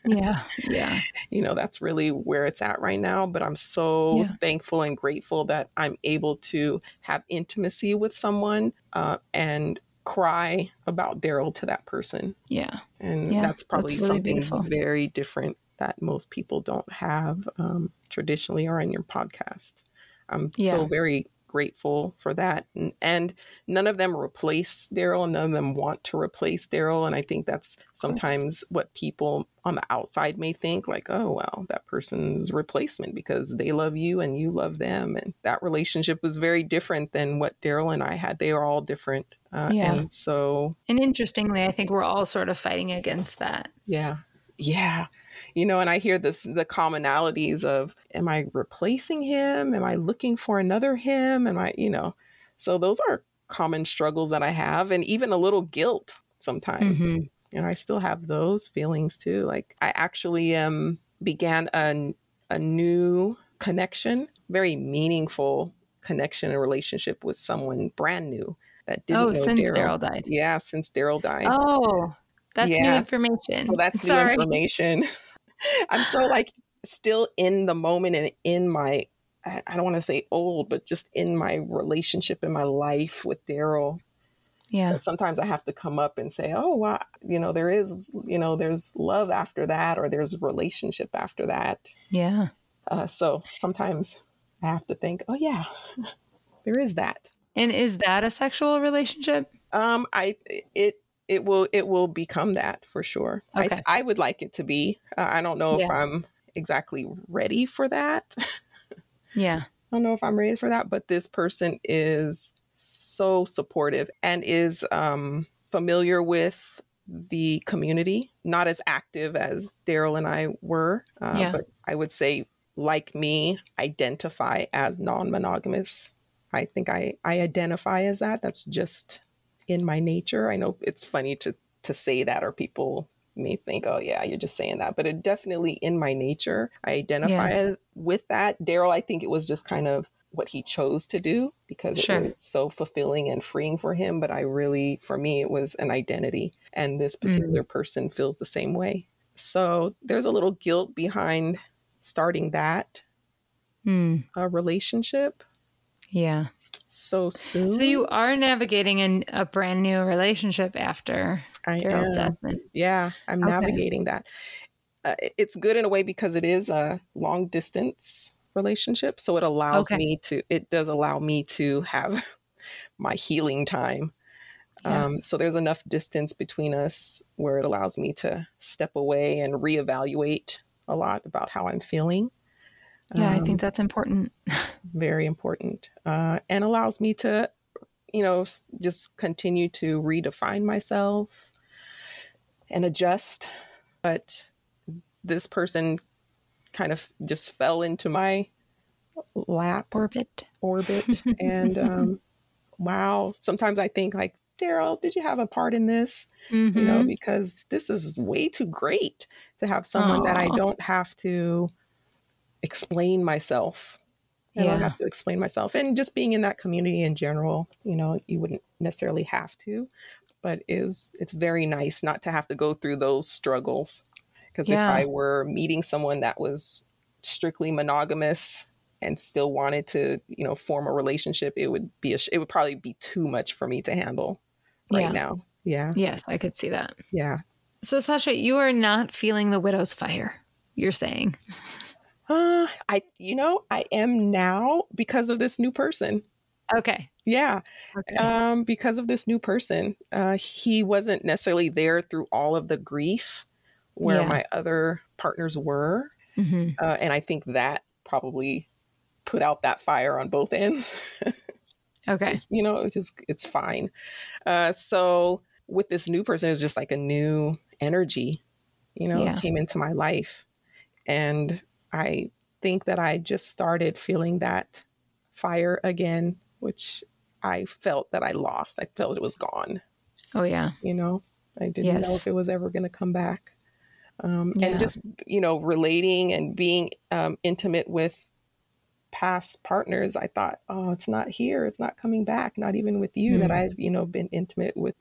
Yeah. [LAUGHS] Yeah. You know, that's really where it's at right now. But I'm so Yeah. thankful and grateful that I'm able to have intimacy with someone uh, and cry about Daryl to that person. Yeah. and Yeah, that's probably that's really something beautiful. very different that most people don't have um, traditionally or in your podcast i'm so very grateful for that and, and none of them replace daryl none of them want to replace daryl and i think that's sometimes what people on the outside may think like oh well that person's replacement because they love you and you love them and that relationship was very different than what daryl and i had they are all different uh, Yeah. and so And interestingly, I think we're all sort of fighting against that. Yeah. Yeah. You know, and I hear this the commonalities of am I replacing him? Am I looking for another him? Am I, you know, so those are common struggles that I have and even a little guilt sometimes. Mhm. And I still have those feelings too. Like I actually um began a, a new connection, very meaningful connection and relationship with someone brand new that didn't Oh, know since. Daryl died. Yeah, since Daryl died. Oh, that's new information. So that's Sorry. new [LAUGHS] information. [LAUGHS] I'm so like still in the moment and in my, I I don't want to say old, but just in my relationship in my life with Daryl. Yeah. Sometimes I have to come up and say, oh, wow, you know, there is, you know, there's love after that, or there's relationship after that. Yeah. Uh, so sometimes I have to think, oh, yeah, [LAUGHS] there is that. And is that a sexual relationship? Um, I it it will it will become that for sure. Okay. I I would like it to be. Uh, I don't know if I'm exactly ready for that. [LAUGHS] Yeah. I don't know if I'm ready for that, but this person is so supportive and is um, familiar with the community. Not as active as Daryl and I were, uh, Yeah. but I would say, like me, identify as non-monogamous. I think I I identify as that. That's just in my nature. I know it's funny to to say that, or people may think, "Oh, yeah, you're just saying that," but it definitely in my nature. I identify as- with that. Daryl, I think it was just kind of what he chose to do because Sure. it was so fulfilling and freeing for him. But I really, for me, it was an identity, and this particular person feels the same way. So there's a little guilt behind starting that uh, relationship Yeah. So soon. So you are navigating in a brand new relationship after I Daryl's am. death. Yeah, I'm Okay. navigating that. Uh, it's good in a way because it is a long distance relationship, so it allows Okay. me to. It does allow me to have [LAUGHS] my healing time. Yeah. Um, so there's enough distance between us where it allows me to step away and reevaluate a lot about how I'm feeling. Yeah, I Um, think that's important. [LAUGHS] very important uh, and allows me to you know s- just continue to redefine myself and adjust but this person kind of just fell into my lap Orbit. orbit [LAUGHS] and um, wow sometimes i think like daryl did you have a part in this you know Mhm. because this is way too great to have someone that i don't have to explain myself I don't have to explain myself. And just being in that community in general, you know, you wouldn't necessarily have to, but it was, it's very nice not to have to go through those struggles. Because Yeah. if I were meeting someone that was strictly monogamous and still wanted to, you know, form a relationship, it would be a, sh- it would probably be too much for me to handle right Yeah. now. Yeah, Yes, I could see that. yeah. So, Sacha, you are not feeling the widow's fire, you're saying. [LAUGHS] Uh, I, you know, I am now because of this new person. Okay. Yeah. Okay. um, because of this new person. Uh, he wasn't necessarily there through all of the grief where Yeah. my other partners were. hmm Uh, and I think that probably put out that fire on both ends. [LAUGHS] Okay. you know, it's just, it's fine. Uh, so with this new person, it was just like a new energy, you know, Yeah. came into my life. And I think that I just started feeling that fire again, which I felt that I lost. I felt it was gone. Oh, yeah. You know, I didn't yes. know if it was ever going to come back. Um, yeah. And just, you know, relating and being um, intimate with past partners, I thought, oh, it's not here. It's not coming back. Not even with you mm. that I've, you know, been intimate with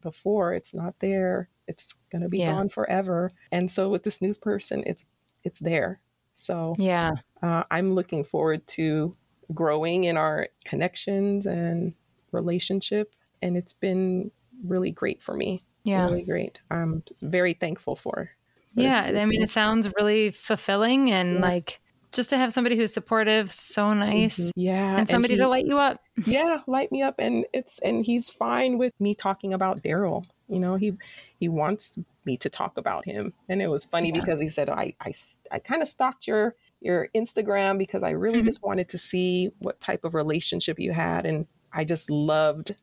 before. It's not there. It's going to be yeah. gone forever. And so with this news person, it's it's there. So yeah, uh, I'm looking forward to growing in our connections and relationship, and it's been really great for me. Yeah, really great. I'm just very thankful for. for yeah, I mean, it sounds really fulfilling and yeah. like just to have somebody who's supportive, so nice. Mm-hmm. Yeah. And somebody and he, to light you up. yeah, light me up. And it's and he's fine with me talking about Daryl. You know, he he wants me to talk about him. And it was funny yeah. because he said, I I, I kind of stalked your your Instagram because I really mm-hmm. just wanted to see what type of relationship you had. And I just loved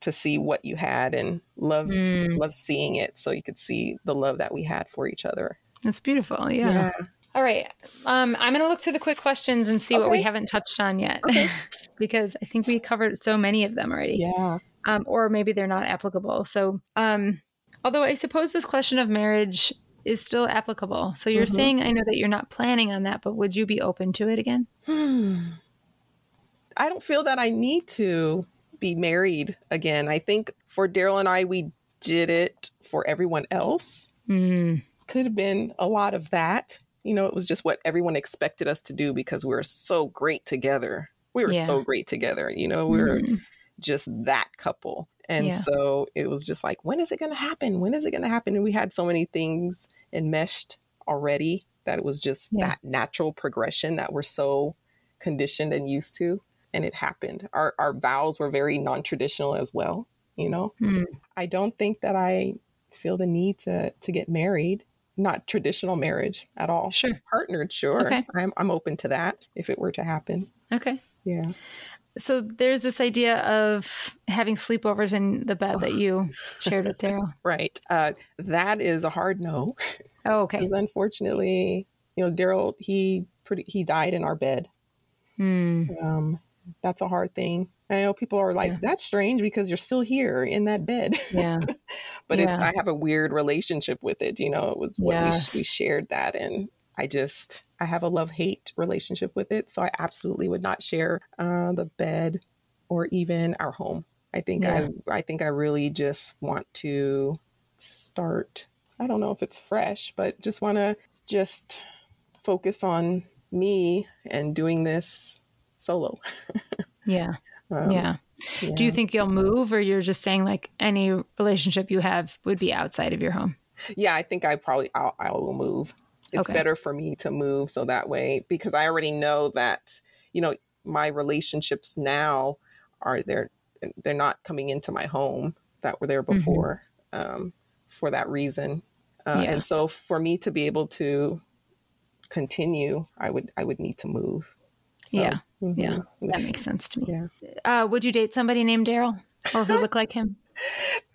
to see what you had and loved mm. loved seeing it so you could see the love that we had for each other. That's beautiful. Yeah. yeah. All right. Um, I'm going to look through the quick questions and see okay. what we haven't touched on yet okay. [LAUGHS] because I think we covered so many of them already. Yeah. Um, or maybe they're not applicable. So, um, although I suppose this question of marriage is still applicable. So you're mm-hmm. saying, I know that you're not planning on that, but would you be open to it again? [SIGHS] I don't feel that I need to be married again. I think for Daryl and I, we did it for everyone else. Mm. Could have been a lot of that you know, it was just what everyone expected us to do because we were so great together. We were yeah. so great together. You know, we were mm. just that couple. And yeah. so it was just like, when is it going to happen? When is it going to happen? And we had so many things enmeshed already that it was just yeah. that natural progression that we're so conditioned and used to. And it happened. Our, our vows were very non traditional as well. You know, mm. I don't think that I feel the need to to get married not traditional marriage at all. Sure. Partnered, sure. Okay. I'm, I'm open to that if it were to happen. Okay. Yeah. So there's this idea of having sleepovers in the bed that you shared with Daryl. [LAUGHS] right. Uh, that is a hard no. Oh, okay. Because unfortunately, you know, Daryl, he pretty he died in our bed. Mm. Um, that's a hard thing. I know people are like, yeah. that's strange because you're still here in that bed. Yeah. [LAUGHS] but yeah. it's, I have a weird relationship with it. You know, it was what yes. we, we shared that. And I just, I have a love hate relationship with it. So I absolutely would not share uh, the bed or even our home. I think yeah. I, I think I really just want to start. I don't know if it's fresh, but just want to just focus on me and doing this solo. [LAUGHS] yeah. Um, yeah. yeah. Do you think you'll move or you're just saying like any relationship you have would be outside of your home? Yeah, I think I probably I'll, I will move. It's okay. better for me to move so that way because I already know that you know my relationships now are they're they're not coming into my home that were there mm-hmm. before mm-hmm. um, for that reason. Uh, yeah. And so for me to be able to continue, I would I would need to move. So, yeah. Mm-hmm. Yeah. That makes sense to me. Yeah. Uh, would you date somebody named Daryl or who looked like him?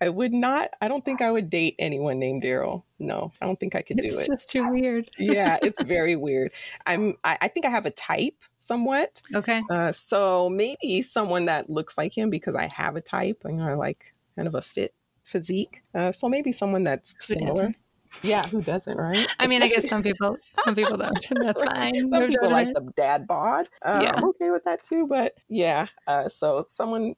I would not. I don't think I would date anyone named Daryl. No, I don't think I could do it. It's just too weird. [LAUGHS] yeah, it's very weird. I'm. I, I, think I have a type somewhat. Okay. Uh, so maybe someone that looks like him because I have a type. and I like kind of a fit physique. Uh, so maybe someone that's similar. Yeah, who doesn't, right? I mean, I guess some people, some people [LAUGHS] don't. That's fine. Some no people like the dad bod. Uh, yeah. I'm okay with that too. But yeah, uh, so someone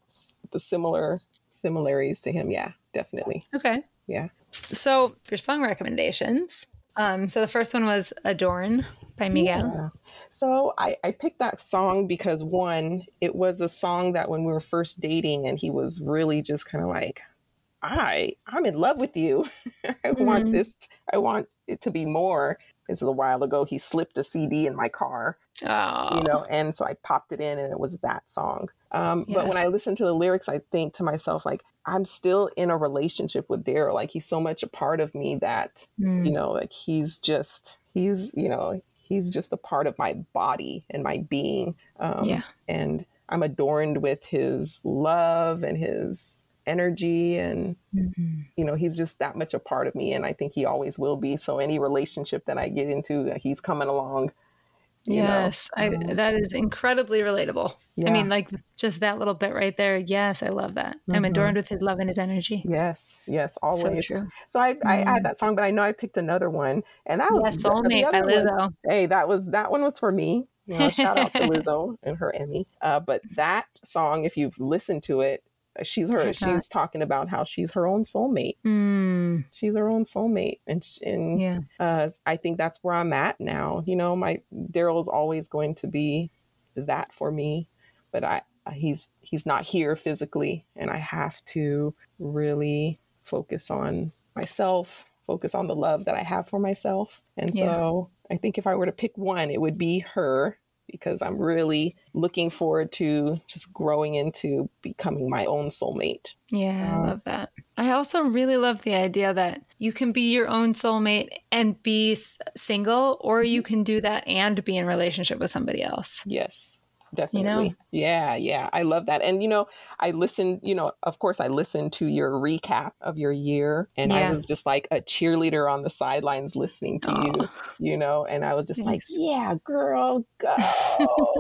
the similar similarities to him, yeah, definitely. Okay. Yeah. So your song recommendations. Um, so the first one was "Adorn" by Miguel. Yeah. So I, I picked that song because one, it was a song that when we were first dating, and he was really just kind of like, I I'm in love with you. [LAUGHS] I mm-hmm. want this. I want it to be more. It's a while ago. He slipped a CD in my car, oh. you know, and so I popped it in, and it was that song. Um, yes. But when I listen to the lyrics, I think to myself like I'm still in a relationship with Daryl. Like he's so much a part of me that mm. you know, like he's just he's you know he's just a part of my body and my being. Um, yeah, and I'm adorned with his love and his energy and mm-hmm. you know he's just that much a part of me and i think he always will be so any relationship that i get into he's coming along yes I, um, that is incredibly relatable. Yeah. i mean like just that little bit right there yes i love that. Mm-hmm. i'm adorned with his love and his energy. Yes yes always. so, so I, mm-hmm. I had mm-hmm. that song but i know i picked another one and that was soulmate by lizzo was, hey that was that one was for me. [LAUGHS] You know, shout out to lizzo and her emmy. Uh, but that song if you've listened to it she's her she's talking about how she's her own soulmate mm. she's her own soulmate and and yeah. uh, i think that's where i'm at now you know my daryl's always going to be that for me but i he's he's not here physically and i have to really focus on myself focus on the love that i have for myself and so yeah. i think if i were to pick one it would be her because I'm really looking forward to just growing into becoming my own soulmate. Yeah, I love that. I also really love the idea that you can be your own soulmate and be single, or you mm-hmm. can do that and be in relationship with somebody else. Yes definitely. You know? Yeah, yeah. I love that. And you know, I listened, you know, of course I listened to your recap of your year and yeah. I was just like a cheerleader on the sidelines listening to oh. you, you know, and I was just like, yeah, girl, go.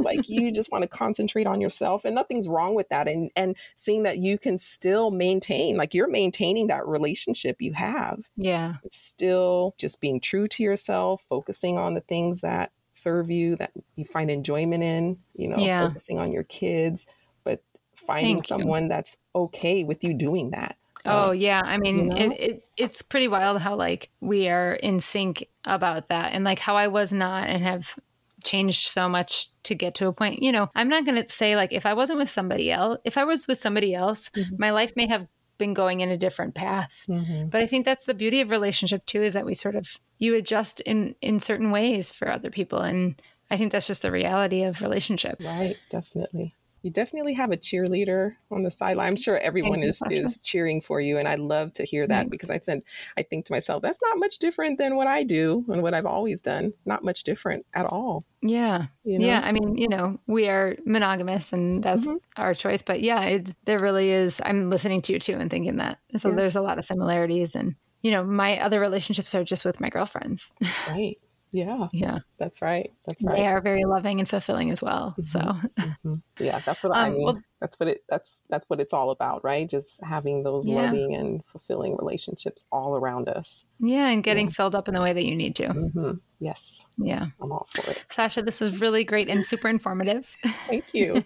like you just want to concentrate on yourself and nothing's wrong with that and and seeing that you can still maintain like you're maintaining that relationship you have. Yeah. It's still just being true to yourself, focusing on the things that serve you, that you find enjoyment in, you know, yeah. focusing on your kids, but finding Thank someone you. that's okay with you doing that. Oh yeah, I mean you know? it, it, it's pretty wild how like we are in sync about that and like how I was not and have changed so much to get to a point. You know, I'm not going to say like if I wasn't with somebody else, if I was with somebody else, mm-hmm. my life may have been going in a different path. Mm-hmm. But I think that's the beauty of relationship too is that we sort of you adjust in in certain ways for other people and I think that's just the reality of relationship. Right, definitely you definitely have a cheerleader on the sideline. I'm sure everyone is is cheering for you, and I love to hear that Thanks. because I said I think to myself that's not much different than what I do and what I've always done. It's not much different at all. Yeah, you know? yeah. I mean, you know, we are monogamous, and that's mm-hmm. our choice. But yeah, it, there really is. I'm listening to you too and thinking that. So yeah. there's a lot of similarities, and you know, my other relationships are just with my girlfriends. [LAUGHS] Right. Yeah. Yeah. That's right. That's right. They are very loving and fulfilling as well. Mm-hmm. So mm-hmm. yeah, that's what um, I mean. Well, that's what it that's that's what it's all about, right? Just having those yeah. loving and fulfilling relationships all around us. Yeah, and getting yeah. filled up in the way that you need to. Mm-hmm. Yes. Yeah. I'm all for it. Sacha, this was really great and super informative. Thank you.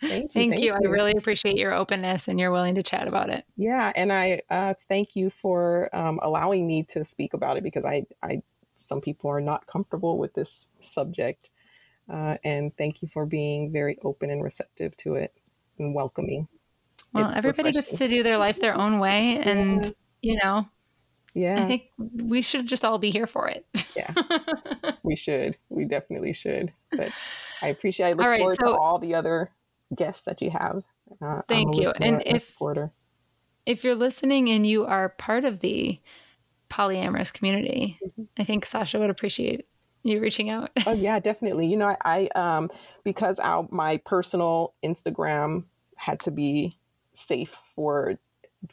Thank you. Thank, thank you. you. I really appreciate your openness and you're willing to chat about it. Yeah, and I uh, thank you for um, allowing me to speak about it because I I some people are not comfortable with this subject. Uh, and thank you for being very open and receptive to it and welcoming. Well, it's everybody refreshing. gets to do their life their own way. And, yeah. you know, yeah. I think we should just all be here for it. yeah. [LAUGHS] we should. We definitely should. But I appreciate I look right, forward so, to all the other guests that you have. Uh, thank you. And if, supporter. if you're listening and you are part of the polyamorous community. Mm-hmm. I think Sacha would appreciate you reaching out. oh yeah, definitely. You know, I, I um because our my personal Instagram had to be safe for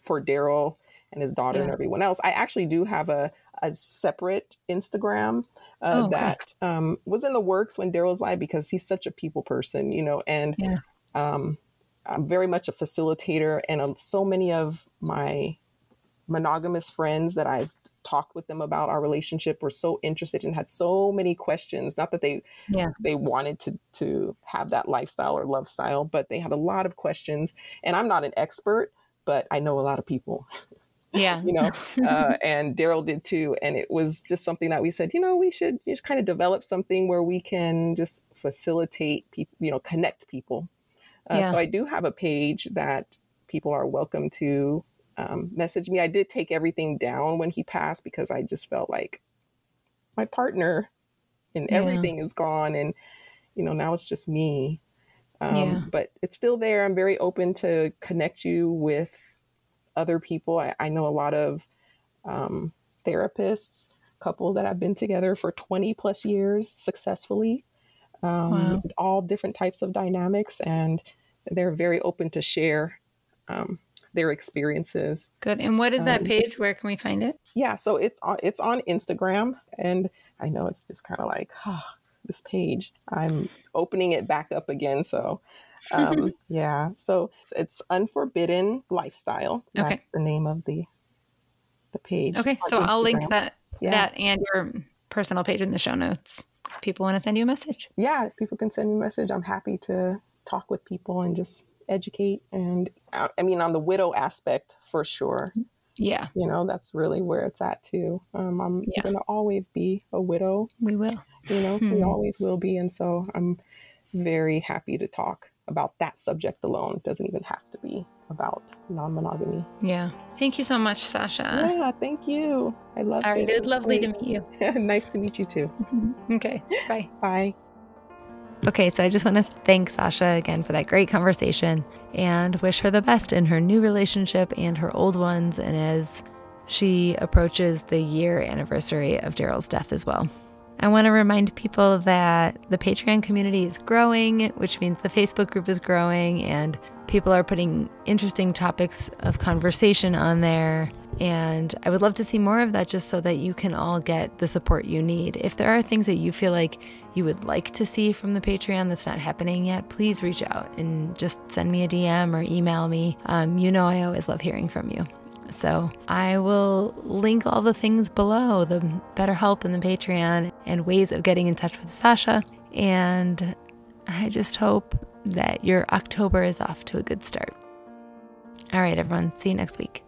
for Daryl and his daughter yeah. and everyone else. I actually do have a a separate Instagram uh, oh, that um, was in the works when Daryl's live because he's such a people person, you know, and yeah. um, I'm very much a facilitator, and uh, so many of my monogamous friends that I've talked with them about our relationship were so interested and had so many questions. Not that they yeah. they wanted to to have that lifestyle or love style, but they had a lot of questions. And I'm not an expert, but I know a lot of people. Yeah, [LAUGHS] you know, uh, [LAUGHS] and Daryl did too. And it was just something that we said, you know, we should just kind of develop something where we can just facilitate people, you know, connect people. Uh, yeah. So I do have a page that people are welcome to um, messaged me. I did take everything down when he passed because I just felt like my partner and yeah. everything is gone, and you know now it's just me. Um, yeah. But it's still there. I'm very open to connect you with other people. I, I know a lot of um, therapists, couples that have been together for 20 plus years successfully, um, wow. all different types of dynamics, and they're very open to share um, their experiences. Good. And what is that Um, page? Where can we find it? Yeah, so it's on it's on Instagram, and I know it's it's kind of like oh, this page. I'm opening it back up again, so um, [LAUGHS] yeah. So it's, it's Unforbidden Lifestyle. Okay. That's the name of the the page. Okay, so I'll link that Yeah. that and your personal page in the show notes. If people want to send you a message. yeah, if people can send me a message. I'm happy to talk with people and just educate. And uh, I mean, on the widow aspect, for sure. Yeah, You know, that's really where it's at too. Um, I'm Yeah. going to always be a widow. we will. You know, we Hmm. always will be. And so I'm very happy to talk about that subject alone. It doesn't even have to be about non monogamy. Yeah. Thank you so much, Sacha. yeah, thank you. I love it. it was lovely to meet you. [LAUGHS] nice to meet you too. [LAUGHS] Okay, bye. Bye. Okay, so I just want to thank Sacha again for that great conversation and wish her the best in her new relationship and her old ones, and as she approaches the year anniversary of Daryl's death as well. I want to remind people that the Patreon community is growing, which means the Facebook group is growing, and people are putting interesting topics of conversation on there. And I would love to see more of that just so that you can all get the support you need. If there are things that you feel like you would like to see from the Patreon that's not happening yet, please reach out and just send me a DM or email me. Um, you know, I always love hearing from you. So I will link all the things below the BetterHelp and the Patreon and ways of getting in touch with Sacha. And I just hope that your October is off to a good start. All right, everyone. See you next week.